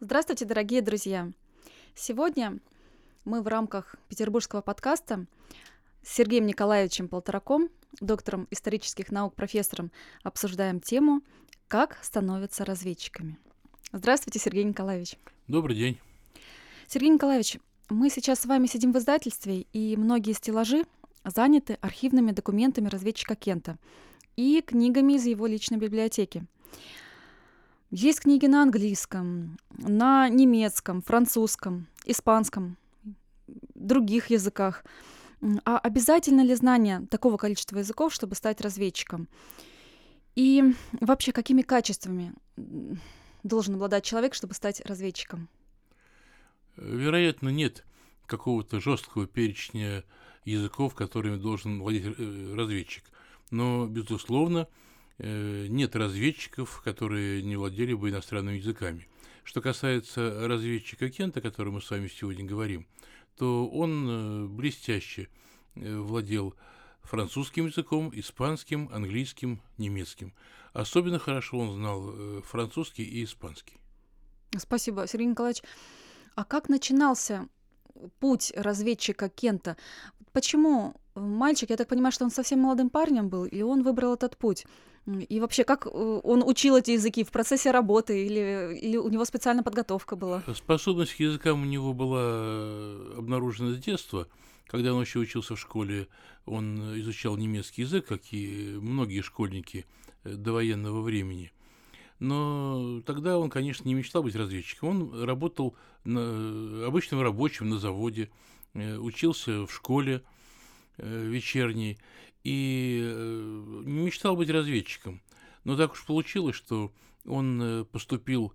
Здравствуйте, дорогие друзья! Сегодня мы в рамках петербургского подкаста с Сергеем Николаевичем Полтораком, доктором исторических наук, профессором, обсуждаем тему «Как становятся разведчиками». Здравствуйте, Сергей Николаевич. Добрый день. Сергей Николаевич, мы сейчас с вами сидим в издательстве, и многие стеллажи заняты архивными документами разведчика Кента и книгами из его личной библиотеки. Есть книги на английском, на немецком, французском, испанском, других языках. А обязательно ли знание такого количества языков, чтобы стать разведчиком? И вообще, какими качествами должен обладать человек, чтобы стать разведчиком? Вероятно, нет какого-то жесткого перечня языков, которыми должен владеть э, разведчик. Но, безусловно, нет разведчиков, которые не владели бы иностранными языками. Что касается разведчика Кента, о котором мы с вами сегодня говорим, то он э, блестяще э, владел французским языком, испанским, английским, немецким. Особенно хорошо он знал французский и испанский. Спасибо, Сергей Николаевич. А как начинался путь разведчика Кента? Почему мальчик, я так понимаю, что он совсем молодым парнем был, и он выбрал этот путь? И вообще, как э, он учил эти языки в процессе работы или, или у него специальная подготовка была? Способность к языкам у него была э, обнаружена с детства. Когда он еще учился в школе, он изучал немецкий язык, как и многие школьники э, до военного времени. Но тогда он, конечно, не мечтал быть разведчиком. Он работал на, обычным рабочим на заводе, учился в школе вечерней и э, не мечтал быть разведчиком. Но так уж получилось, что он э, поступил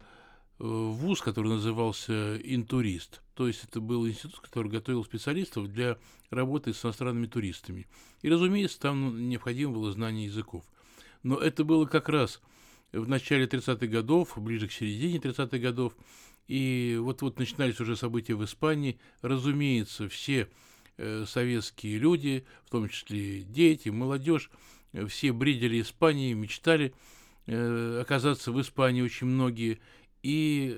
э, в ВУЗ, который назывался «Интурист». То есть это был институт, который готовил специалистов для работы с иностранными туристами. И, разумеется, там необходимо было знание языков. Но это было как раз в начале 30-х годов, ближе к середине 30-х годов. И вот-вот начинались уже события в Испании. Разумеется, все Э, советские люди, в том числе дети, молодежь, э, все бредили Испанией, мечтали э, оказаться в Испании очень многие. И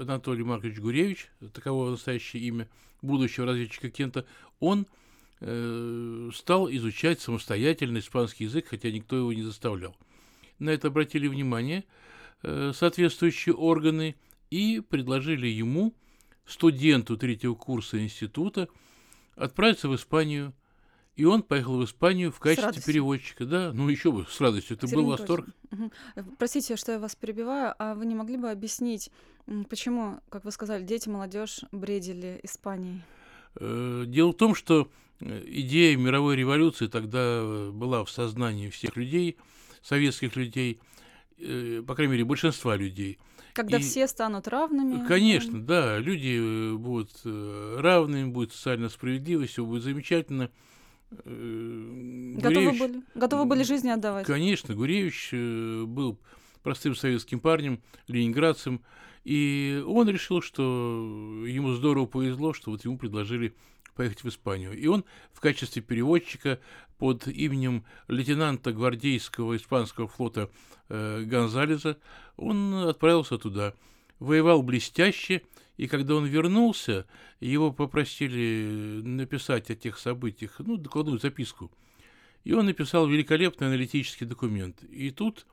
Анатолий Маркович Гуревич, таково настоящее имя будущего разведчика Кента, он стал изучать самостоятельно испанский язык, хотя никто его не заставлял. На это обратили внимание соответствующие органы и предложили ему, студенту третьего курса института, отправиться в Испанию. И он поехал в Испанию в качестве переводчика. Да, ну еще бы, с радостью. Это Сергей был восторг. Угу. Простите, что я вас перебиваю, а вы не могли бы объяснить, почему, как вы сказали, дети, молодежь бредили Испанией? Э, дело в том, что э, идея мировой революции тогда была в сознании всех людей, советских людей, по крайней мере, большинства людей – когда и, все станут равными. Конечно, да, люди э, будут э, равными, будет социальная справедливость, все будет замечательно. Э, готовы, были, готовы были жизни отдавать? Конечно, Гуревич был простым советским парнем, ленинградцем, и он решил, что ему здорово повезло, что вот ему предложили поехать в Испанию. И он в качестве переводчика под именем лейтенанта гвардейского испанского флота э, Гонзалеза, он отправился туда. Воевал блестяще, и когда он вернулся, его попросили написать о тех событиях, ну, докладную записку. И он написал великолепный аналитический документ. И тут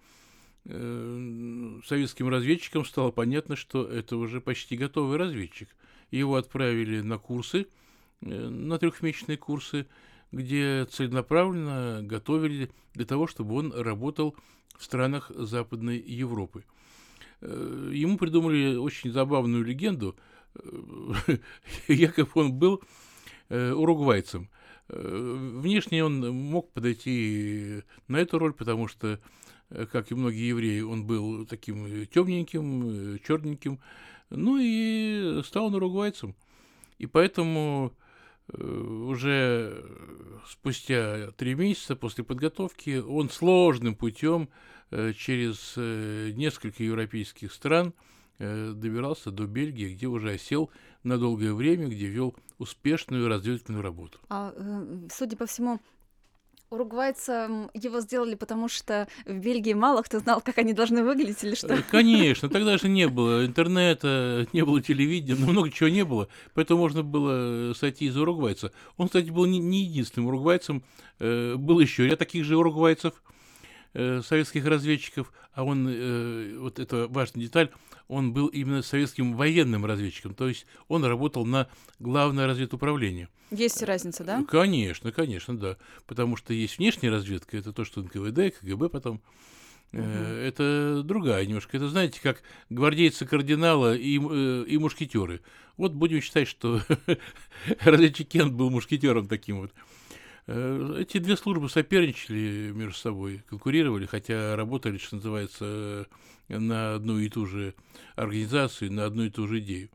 э, советским разведчикам стало понятно, что это уже почти готовый разведчик. Его отправили на курсы – Э, на трехмесячные курсы, где целенаправленно готовили для того, чтобы он работал в странах Западной Европы. Э, ему придумали очень забавную легенду. Э, якобы он был уругвайцем. Внешне он мог подойти на эту роль, потому что, как и многие евреи, он был таким темненьким, черненьким. Ну и стал уругвайцем. И поэтому Э, уже спустя три месяца после подготовки он сложным путем э, через э, несколько европейских стран добирался до Бельгии, где уже осел на долгое время, где вел успешную разведывательную работу. А, судя по всему, уругвайцам его сделали, потому что в Бельгии мало кто знал, как они должны выглядеть или что? Э, конечно, тогда же не было интернета, не было телевидения, ну, много чего не было, поэтому можно было сойти из уругвайца. Он, кстати, был не, единственным уругвайцем, э, был еще ряд таких же уругвайцев, э, советских разведчиков, а он, э, вот это важная деталь, он был именно советским военным разведчиком, то есть он работал на главное разведуправление. Есть разница, да? Конечно, конечно, да. Потому что есть внешняя разведка, это то, что НКВД, КГБ потом. Угу. Это другая немножко. Это, знаете, как гвардейцы кардинала и, э, и мушкетеры. Вот будем считать, что разведчик Кент был мушкетером таким вот. Э, эти две службы соперничали между собой, конкурировали, хотя работали, что называется, на одну и ту же организацию, на одну и ту же идею.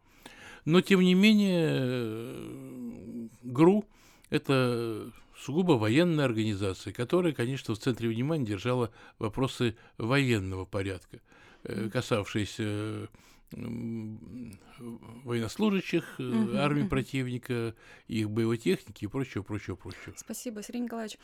Но, тем не менее, ГРУ – это сугубо военная организация, которая, конечно, в центре внимания держала вопросы военного порядка, э, касавшиеся военнослужащих uh-huh, армии uh-huh. противника, их боевой техники и прочего, прочего, прочего. Спасибо, Сергей Николаевич.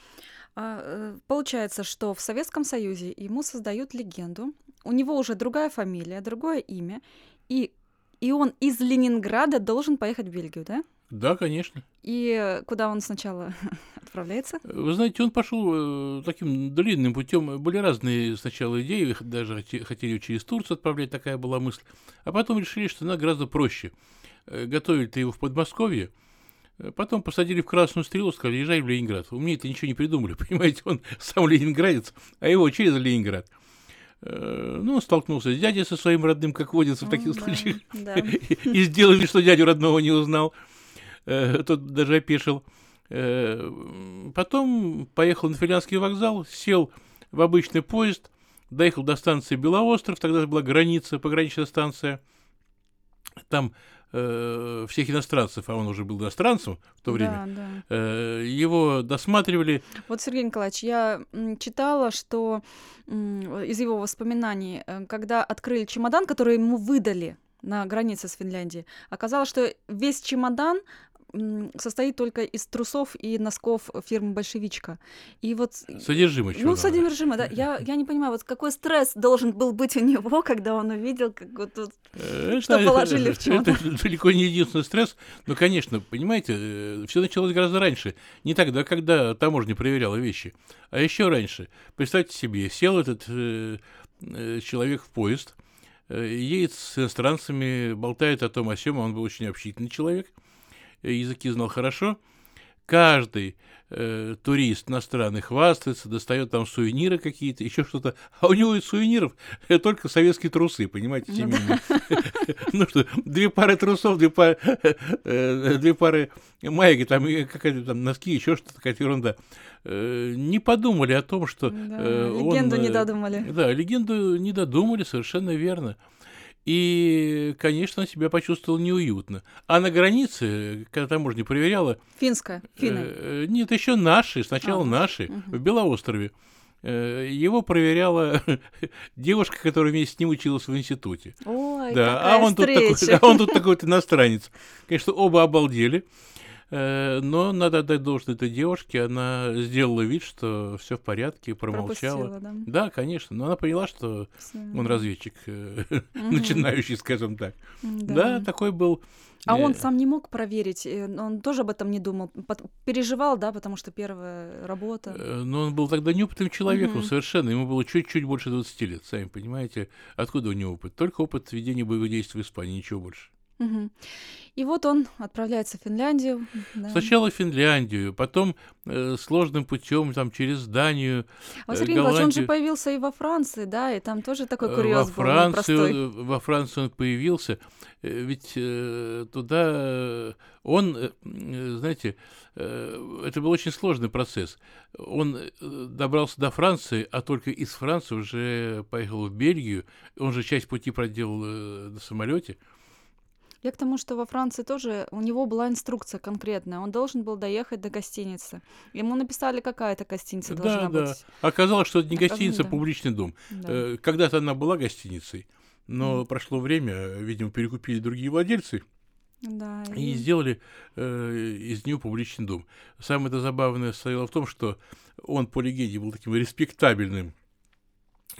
А, э, получается, что в Советском Союзе ему создают легенду, у него уже другая фамилия, другое имя, и и он из Ленинграда должен поехать в Бельгию, да? Да, конечно. И куда он сначала отправляется? Вы знаете, он пошел э, таким длинным путем. Были разные сначала идеи, даже хотели через Турцию отправлять, такая была мысль. А потом решили, что она гораздо проще. Э, готовили-то его в Подмосковье, э, Потом посадили в Красную Стрелу, сказали, езжай в Ленинград. Умнее это ничего не придумали, понимаете, он сам ленинградец, а его через Ленинград. Ну, столкнулся с дядей со своим родным, как водится в таких случаях, и сделали, что дядю родного не узнал. Э, тот даже опешил. Э, потом поехал на Финляндский вокзал, сел в обычный поезд, доехал до станции Белоостров, тогда была граница, пограничная станция. Там э, всех иностранцев, а он уже был иностранцем в то время, да, да. Э, его досматривали. Вот, Сергей Николаевич, я читала, что из его воспоминаний, э, когда открыли чемодан, который ему выдали на границе с Финляндией, оказалось, что весь чемодан состоит только из трусов и носков фирмы «Большевичка». И вот... Содержимое Ну, содержимое, да. Я, я не понимаю, вот какой стресс должен был быть у него, когда он увидел, как вот тут, это, что положили в чемодан. Это далеко не единственный стресс. Но, конечно, понимаете, э, все началось гораздо раньше. Не тогда, когда таможня проверяла вещи, а еще раньше. Представьте себе, сел этот э, э, человек в поезд, э, едет с иностранцами, болтает о том о сём, он был очень общительный человек – языки знал хорошо. Каждый э, турист иностранный хвастается, достает там сувениры какие-то, еще что-то. А у него из сувениров э, только советские трусы, понимаете, семейные. Ну что, две пары трусов, две пары, э, две пары майки, там какая-то там носки, еще что-то, какая-то ерунда. Э, не подумали о том, что... Легенду не додумали. Да, легенду не додумали, совершенно верно. И, конечно, себя почувствовал неуютно. А на границе, когда таможня проверяла... Финская, финны. Э, нет, еще наши, сначала а, наши, угу. в Белоострове. Э, его проверяла девушка, которая вместе с ним училась в институте. Ой, да, а он, тут такой, а он тут такой вот иностранец. Конечно, оба обалдели. Э, но надо отдать должное этой девушке, она сделала вид, что все в порядке, промолчала. да? да, конечно, но она поняла, что он разведчик, э, начинающий, скажем так. Да, такой был. А он сам не мог проверить, э, он тоже об этом не думал, переживал, да, потому что первая работа. Но он был тогда неопытным человеком совершенно, ему было чуть-чуть больше 20 лет, сами понимаете, откуда у него опыт? Только опыт ведения боевых действий в Испании, ничего больше. И вот он отправляется в Финляндию. Да. Сначала в Финляндию, потом э, сложным путем там через Данию. А Сергей Голландию. он же появился и во Франции, да, и там тоже такой э, курьез во был Франции, Во Франции он появился, э, ведь э, туда он, э, знаете, э, это был очень сложный процесс. Он добрался до Франции, а только из Франции уже поехал в Бельгию. Он же часть пути проделал на самолете. Я к тому, что во Франции тоже у него была инструкция конкретная. Он должен был доехать до гостиницы. Ему написали, какая то гостиница должна да, быть. Да. Оказалось, что это не гостиница, а публичный дом. Да. Э, когда-то она была гостиницей, но mm. прошло время, видимо, перекупили другие владельцы. Да, и и сделали э, из него публичный дом. Самое это забавное состояло в том, что он, по легенде, был таким респектабельным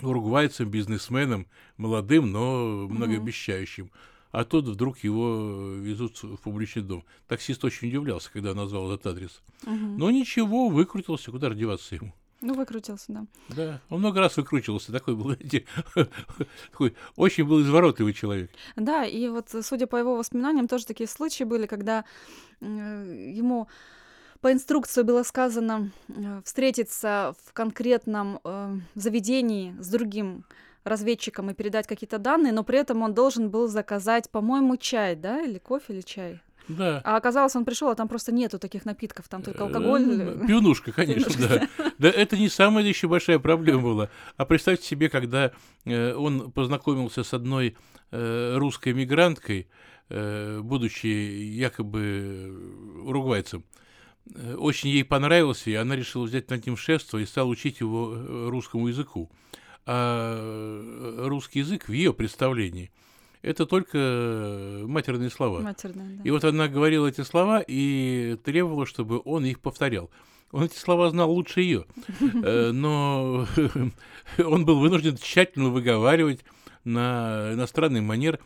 уругвайцем, бизнесменом, молодым, но многообещающим. А тут вдруг его везут в публичный дом. Таксист очень удивлялся, когда назвал этот адрес. Мгм. Но ничего, выкрутился, куда же деваться ему. Ну, выкрутился, да. Да, он много раз выкручивался, такой был, такой очень был изворотливый человек. Да, и вот, э, судя по его воспоминаниям, тоже такие случаи были, когда э, ему по инструкции было сказано э, встретиться в конкретном э, заведении с другим разведчиком и передать какие-то данные, но при этом он должен был заказать, по-моему, чай, да, или кофе, или чай. Да. А оказалось, он пришел, а там просто нету таких напитков, там только алкоголь. Э, Пивнушка, конечно, да. Да, это не самая еще большая проблема была. А представьте себе, когда э, он познакомился с одной э, русской мигранткой, э, будучи якобы уругвайцем, э, очень ей понравился, и она решила взять над ним шефство и стала учить его э, русскому языку. А э, русский язык в ее представлении это только матерные слова. Матерная, да. И вот она говорила эти слова и требовала, чтобы он их повторял. Он эти слова знал лучше ее, Э, но он был вынужден тщательно выговаривать на иностранный манер,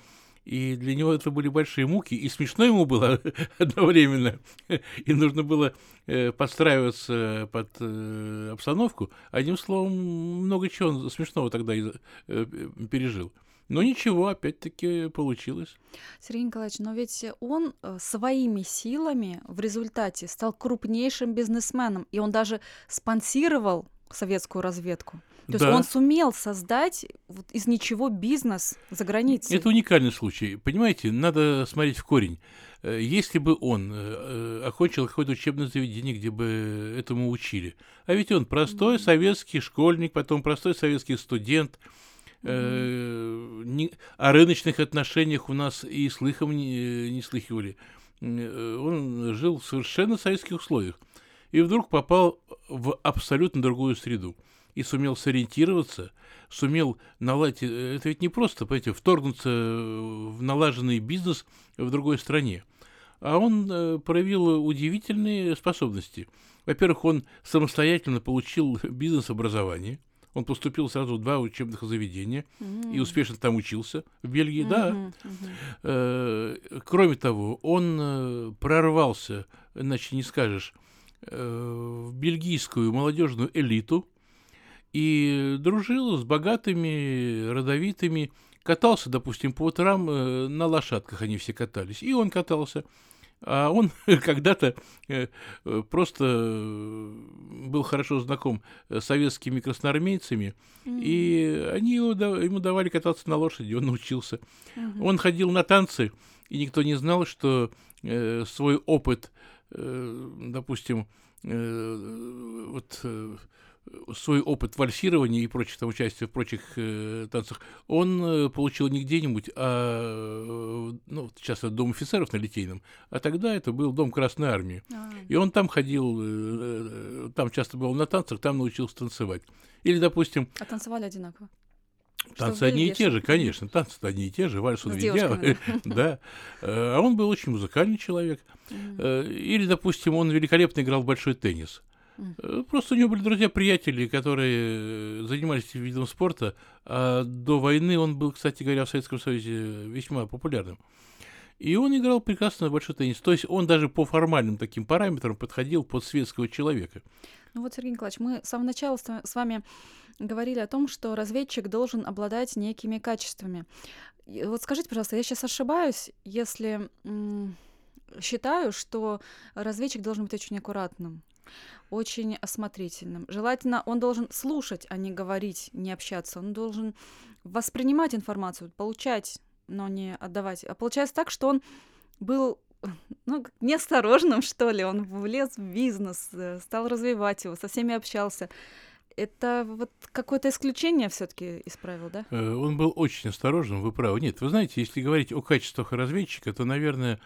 и для него это были большие муки, и смешно ему было одновременно, и нужно было э, подстраиваться под э, обстановку. Одним словом, много чего он смешного тогда э, пережил. Но ничего, опять-таки получилось. Сергей Николаевич, но ведь он своими силами в результате стал крупнейшим бизнесменом, и он даже спонсировал советскую разведку. То есть Да. он сумел создать вот из ничего бизнес за границей. Это уникальный случай. Понимаете, надо смотреть в корень. Э, Если бы он э, э, окончил какое-то учебное заведение, где бы этому учили, а ведь он простой советский школьник, потом простой советский студент, э, ни- о рыночных отношениях у нас и слыхом не, не слыхивали. Он жил в совершенно советских условиях и вдруг попал в абсолютно другую среду и сумел сориентироваться, сумел наладить... э, Это ведь не просто, понимаете, вторгнуться в налаженный бизнес в другой стране. А он э, проявил удивительные способности. Во-первых, он самостоятельно получил бизнес-образование. Он поступил сразу в два учебных заведения и М. успешно там учился в Бельгии. Да, Мгм, мгм. Э, Кроме того, он э, прорвался, иначе не скажешь, э, в бельгийскую молодежную элиту и дружил с богатыми, родовитыми, катался, допустим, по утрам э, на лошадках они все катались, и он катался. А он когда-то э, э, просто был хорошо знаком с советскими красноармейцами, и они его ему давали кататься на лошади, он научился. Мгм. Он ходил на танцы, и никто не знал, что э, свой опыт, э, допустим, э, вот свой опыт вальсирования и прочих там участия в прочих э, танцах, он э, получил не где-нибудь, а э, ну, сейчас это дом офицеров на Литейном, а тогда это был дом Красной Армии. А, И он там ходил, э, э, там часто был на танцах, там научился танцевать. Или, допустим, А танцевали одинаково. Танцы одни и те же, конечно, танцы одни и те же, вальс он девушками, да. Э, А он был очень музыкальный человек. Э, Или, допустим, он великолепно играл в большой теннис. Э, Просто у него были друзья-приятели, которые э, занимались видом спорта. А до войны он был, кстати говоря, в Советском Союзе весьма популярным. И он играл прекрасно в большой теннис. То есть он даже по формальным таким параметрам подходил под светского человека. Ну вот, Сергей Николаевич, мы с самого начала с вами говорили о том, что разведчик должен обладать некими качествами. Вот скажите, пожалуйста, я сейчас ошибаюсь, если м, считаю, что разведчик должен быть очень аккуратным, очень осмотрительным. Желательно он должен слушать, а не говорить, не общаться. Он должен воспринимать информацию, получать, но не отдавать. А получается так, что он был ну, неосторожным, что ли. Он влез в бизнес, э, стал развивать его, со всеми общался. Это вот какое-то исключение все таки из правил, да? Э, Он был очень осторожным, вы правы. Нет, вы знаете, если говорить о качествах разведчика, то, наверное,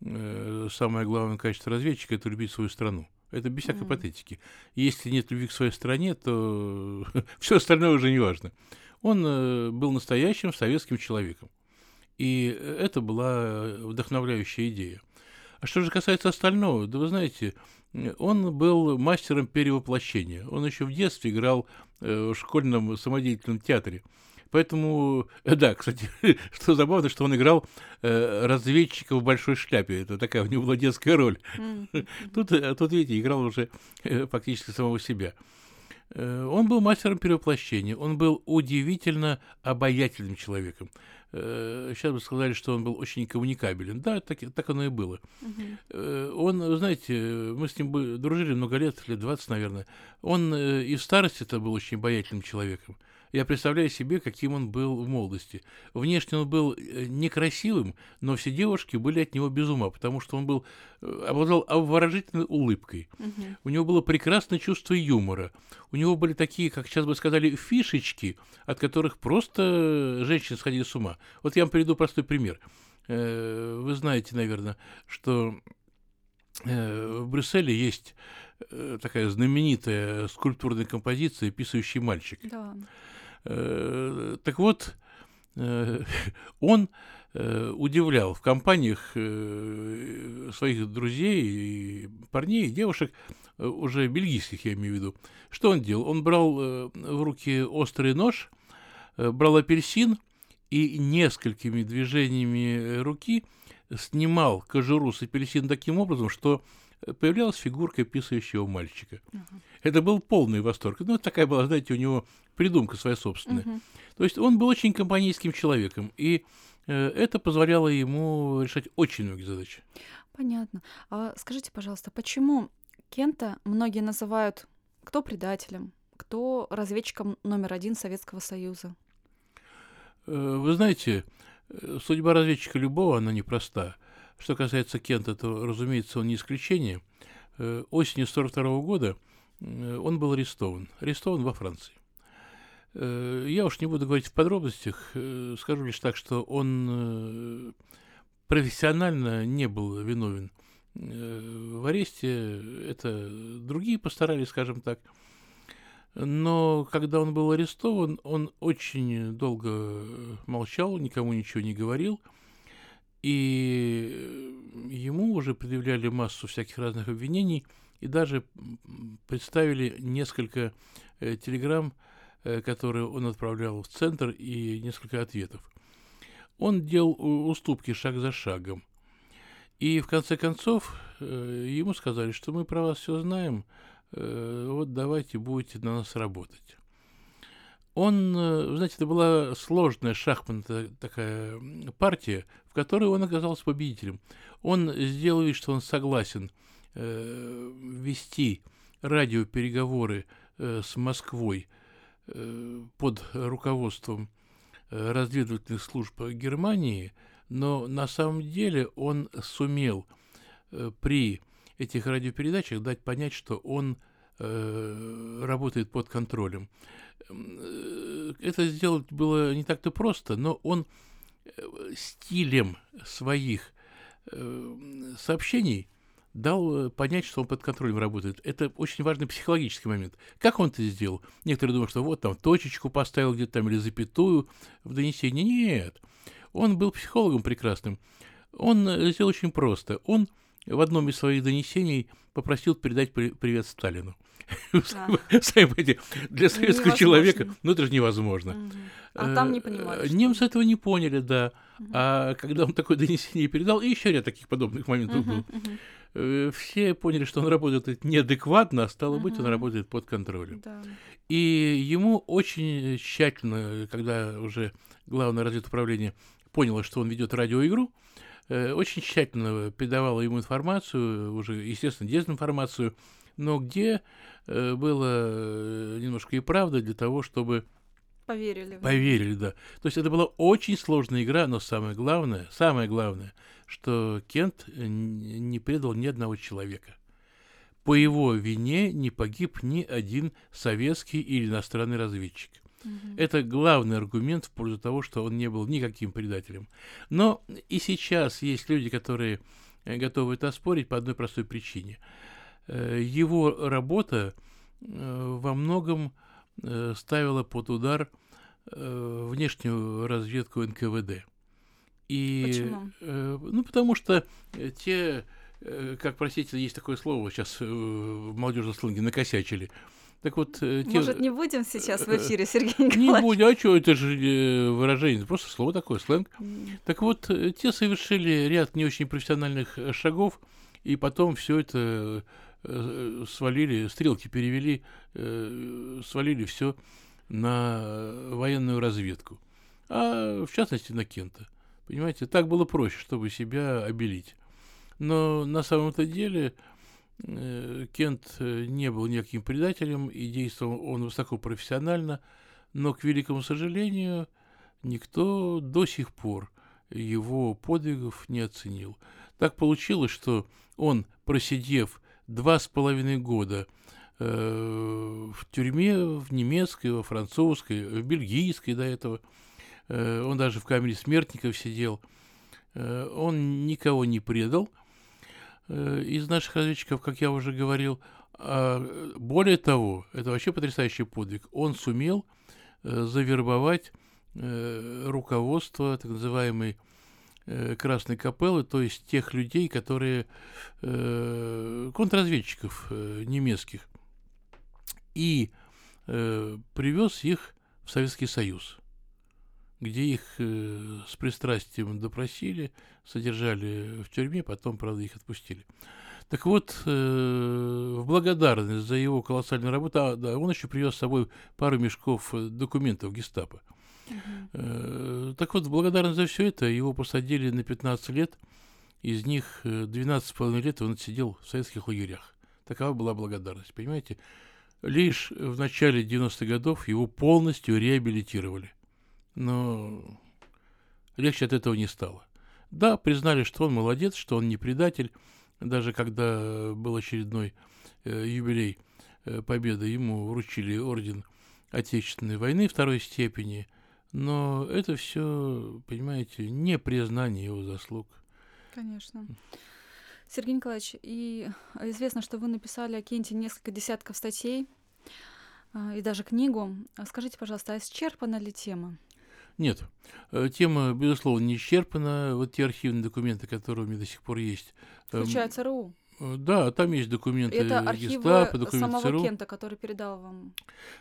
э, самое главное качество разведчика – это любить свою страну. Это без всякой Мгм. патетики. Если нет любви к своей стране, то все остальное уже не важно. Он э, был настоящим советским человеком. И это была вдохновляющая идея. А что же касается остального, да вы знаете, он был мастером перевоплощения. Он еще в детстве играл в школьном самодеятельном театре. Поэтому, э, да, кстати, что забавно, что он играл э, разведчика в большой шляпе. Это такая у него была детская роль. Тут, э, тут, видите, играл уже э, фактически самого себя. Э, он был мастером перевоплощения, он был удивительно обаятельным человеком. Сейчас бы сказали, что он был очень коммуникабелен. Да, так, так оно и было. Угу. Он, знаете, мы с ним дружили много лет, лет 20, наверное. Он и в старости-то был очень обаятельным человеком. Я представляю себе, каким он был в молодости. Внешне он был э, некрасивым, но все девушки были от него без ума, потому что он был, э, обладал обворожительной улыбкой. Угу. У него было прекрасное чувство юмора. У него были такие, как сейчас бы сказали, фишечки, от которых просто женщины сходили с ума. Вот я вам приведу простой пример. Э, вы знаете, наверное, что в Брюсселе есть такая знаменитая скульптурная композиция «Писающий мальчик». Да. Э, так вот, э, он э, удивлял в компаниях своих друзей, парней, девушек, уже бельгийских, я имею в виду. Что он делал? Он брал в руки острый нож, брал апельсин и несколькими движениями руки снимал кожуру с апельсина таким образом, что появлялась фигурка писающего мальчика. Uh-huh. Это был полный восторг. Ну, такая была, знаете, у него придумка своя собственная. Uh-huh. То есть он был очень компанейским человеком, и э, это позволяло ему решать очень многие задачи. Понятно. А скажите, пожалуйста, почему Кента многие называют кто предателем, кто разведчиком номер один Советского Союза? Э, вы знаете, э, судьба разведчика любого, она непроста. Что касается Кента, то, разумеется, он не исключение. Э, осенью 1942 года э, он был арестован. Арестован во Франции. Э, я уж не буду говорить в подробностях, скажу лишь так, что он профессионально не был виновен в аресте. Это другие постарались, скажем так. Но когда он был арестован, он очень долго молчал, никому ничего не говорил – и ему уже предъявляли массу всяких разных обвинений и даже представили несколько э, телеграмм, э, которые он отправлял в центр, и несколько ответов. Он делал уступки шаг за шагом. И в конце концов э, ему сказали, что мы про вас все знаем, вот давайте будете на нас работать. Он, э, знаете, это была сложная шахматная такая партия, в которой он оказался победителем. Он сделал вид, что он согласен э, вести радиопереговоры э, с Москвой э, под руководством э, разведывательных служб Германии, но на самом деле он сумел э, при этих радиопередачах дать понять, что он э, работает под контролем. Э, это сделать было не так-то просто, но он э, стилем своих э, сообщений дал понять, что он под контролем работает. Это очень важный психологический момент. Как он это сделал? Некоторые думают, что вот там точечку поставил где-то там или запятую в донесении. Нет. Он был психологом прекрасным. Он сделал очень просто. Он в одном из своих донесений попросил передать привет Сталину. Сами понимаете, для советского человека, ну это же невозможно. А там не понимали. Немцы этого не поняли, да. А когда он такое донесение передал, и еще ряд таких подобных моментов был, э, все поняли, что он работает неадекватно, а стало быть, он работает под контролем. И ему очень тщательно, когда уже главное разведуправление поняло, что он ведет радиоигру, э, очень тщательно передавала ему информацию, уже, естественно, дезинформацию, но где э, было э, немножко и правда для того, чтобы Поверили. Поверили, да. То есть это была очень сложная игра, но самое главное, самое главное, что Кент э, не предал ни одного человека. По его вине не погиб ни один советский или иностранный разведчик. Угу. Это главный аргумент в пользу того, что он не был никаким предателем. Но и сейчас есть люди, которые готовы это оспорить по одной простой причине – Э, его работа э, во многом э, ставила под удар внешнюю разведку НКВД. И, Почему? Э, ну, потому что те, э, как, простите, есть такое слово сейчас э, в молодежном сленге, накосячили. Так вот, э, те... Может, не будем сейчас в эфире, Сергей Не Николаевич? будем, а что, это же э, выражение, просто слово такое, сленг. Так вот, э, те совершили ряд не очень профессиональных э, шагов, и потом все это э, свалили, стрелки перевели, э, свалили все на военную разведку. А в частности на Кента. Понимаете, так было проще, чтобы себя обелить. Но на самом-то деле э, Кент э, не был никаким предателем, и действовал он высоко профессионально, но, к великому сожалению, никто до сих пор его подвигов не оценил. Так получилось, что он, просидев два с половиной года э, в тюрьме, в немецкой, во французской, в бельгийской до этого, э, он даже в камере смертников сидел, э, он никого не предал из наших разведчиков, как я уже говорил. А более того, это вообще потрясающий подвиг, он сумел завербовать руководство так называемой Красной Капеллы, то есть тех людей, которые э, контрразведчиков э, немецких, и э, привез их в Советский Союз, где их э, с пристрастием допросили, содержали в тюрьме, потом, правда, их отпустили. Так вот, э, в благодарность за его колоссальную работу, а, да, он еще привез с собой пару мешков э, документов гестапо. Э, Так вот, благодарность за все это его посадили на 15 лет. Из них э, 12,5 лет он отсидел в советских лагерях. Такова была благодарность, понимаете? Лишь в начале 90-х годов его полностью реабилитировали. Но легче от этого не стало. Да, признали, что он молодец, что он не предатель. Даже когда был очередной э, юбилей э, Победы, ему вручили орден Отечественной войны второй степени. Но это все, понимаете, не признание его заслуг. Конечно. Сергей Николаевич, и известно, что вы написали о Кенте несколько десятков статей а, и даже книгу. А Скажите, пожалуйста, а исчерпана ли тема? Нет, э, тема, безусловно, не исчерпана. Вот те архивные документы, которые у меня до сих пор есть. эм, Включая ЦРУ. Э, Да, там есть документы Это архивы гестапо, документы самого ЦРУ. Кента, который передал вам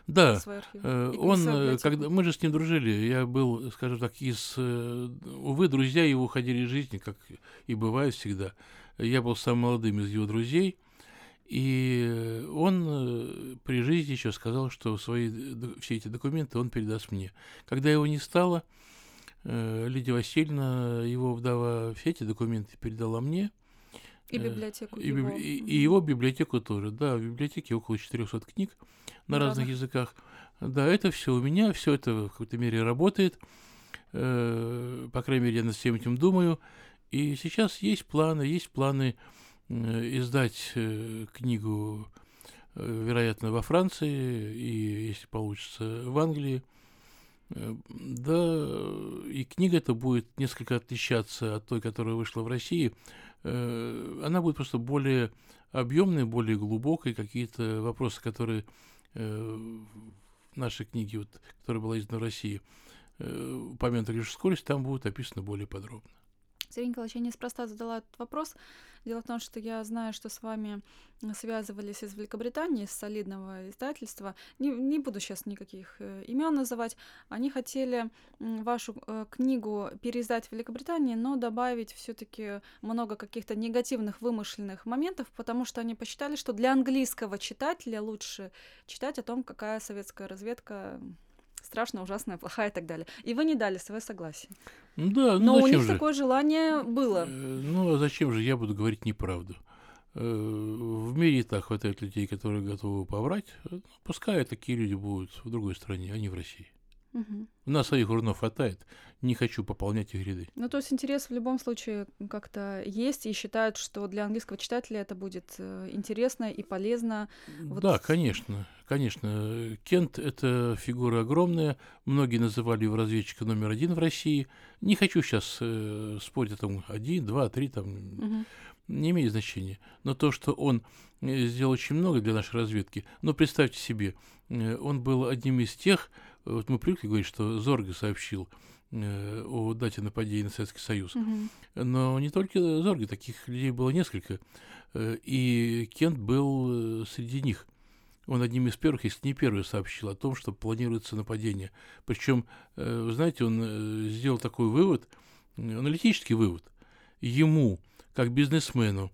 Да, свой архив. Э, и Он, э, библиотеку. когда мы же с ним дружили, я был, скажем так, из, э, увы, друзья его уходили из жизни, как и бывает всегда. Я был самым молодым из его друзей, и э, он э, при жизни еще сказал, что свои д- все эти документы он передаст мне. Когда его не стало, э, Лидия Васильевна, его вдова, все эти документы передала мне, И э, библиотеку и, его. и- и его библиотеку тоже. Да, в библиотеке около 400 книг на На разных разных. языках. Да, это все у меня, все это в какой-то мере работает. Э, По крайней мере, я над всем этим думаю. И сейчас есть планы, есть планы э, издать э, книгу, вероятно, во Франции и, если получится, в Англии. Да, и книга эта будет несколько отличаться от той, которая вышла в России. Э, Она будет просто более объемной, более глубокой. Какие-то вопросы, которые э, в нашей книге, вот, которая была издана в России, э, упомянуты лишь вскользь, там будут описаны более подробно. Сергей Николаевич, я неспроста задала этот вопрос. Дело в том, что я знаю, что с вами связывались из Великобритании, из солидного издательства. Не, не буду сейчас никаких э, имен называть. Они хотели вашу э, книгу переиздать в Великобритании, но добавить все-таки много каких-то негативных вымышленных моментов, потому что они посчитали, что для английского читателя лучше читать о том, какая советская разведка страшная, ужасная, плохая и так далее. И вы не дали свое согласие. Ну Да, ну Но у них же? такое желание было. Э, Ну, а зачем же я буду говорить неправду? Э, В мире и так хватает людей, которые готовы поврать. Э, Пускай такие люди будут в другой стране, а не в России. Мгм. У нас своих урнов хватает. Не хочу пополнять их ряды. Ну, то есть интерес в любом случае как-то есть, и считают, что для английского читателя это будет э, интересно и полезно. Вот Да, конечно, конечно. Э, Кент – это фигура огромная. Многие называли его разведчика номер один в России. Не хочу сейчас спорить о том, один, два, три, там, Мгм. Не имеет значения. Но то, что он э, сделал очень много для нашей разведки, но представьте себе, э, он был одним из тех, э, вот мы привыкли говорить, что Зорга сообщил о дате нападения на Советский Союз. Мгм. Но не только Зорге, таких людей было несколько. И Кент был среди них. Он одним из первых, если не первый, сообщил о том, что планируется нападение. Причем, вы знаете, он сделал такой вывод, аналитический вывод. Ему, как бизнесмену,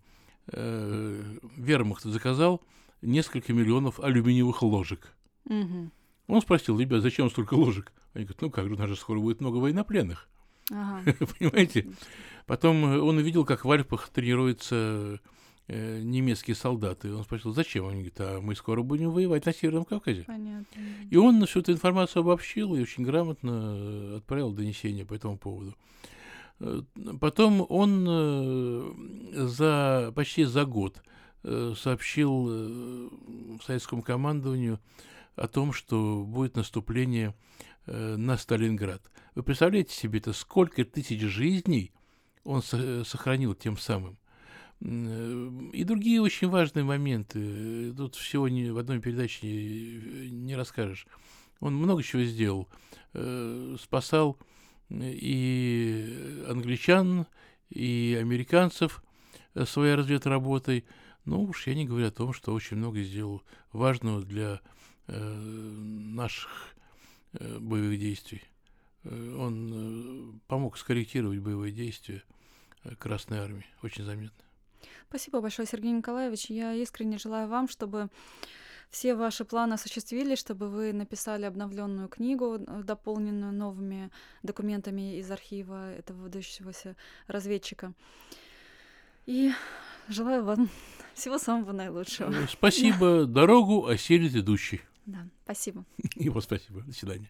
э, вермахт заказал несколько миллионов алюминиевых ложек. Мгм. Он спросил, ребят, зачем столько ложек? Они говорят, ну как же, у нас же скоро будет много военнопленных. Ага. Понимаете? Потом э, он увидел, как в Альпах тренируются э, немецкие солдаты. Он спросил, зачем? Они говорят, а мы скоро будем воевать на Северном Кавказе. Понятно. И он всю эту информацию обобщил и очень грамотно э, отправил донесение по этому поводу. Потом он э, за, почти за год э, сообщил э, советскому командованию о том, что будет наступление на Сталинград. Вы представляете себе это, сколько тысяч жизней он со- сохранил тем самым? И другие очень важные моменты. Тут всего ни в одной передаче не, не расскажешь. Он много чего сделал. Спасал и англичан, и американцев э, своей разведработой. Ну уж я не говорю о том, что очень много сделал важного для э, наших э, боевых действий. Э, Он э, помог скорректировать боевые действия э, Красной Армии. Очень заметно. Спасибо большое, Сергей Николаевич. Я искренне желаю вам, чтобы все ваши планы осуществились, чтобы вы написали обновленную книгу, э, дополненную новыми документами из архива этого выдающегося разведчика. И желаю вам всего самого наилучшего. Спасибо. Дорогу осилит идущий. Да, спасибо. Его спасибо. До свидания.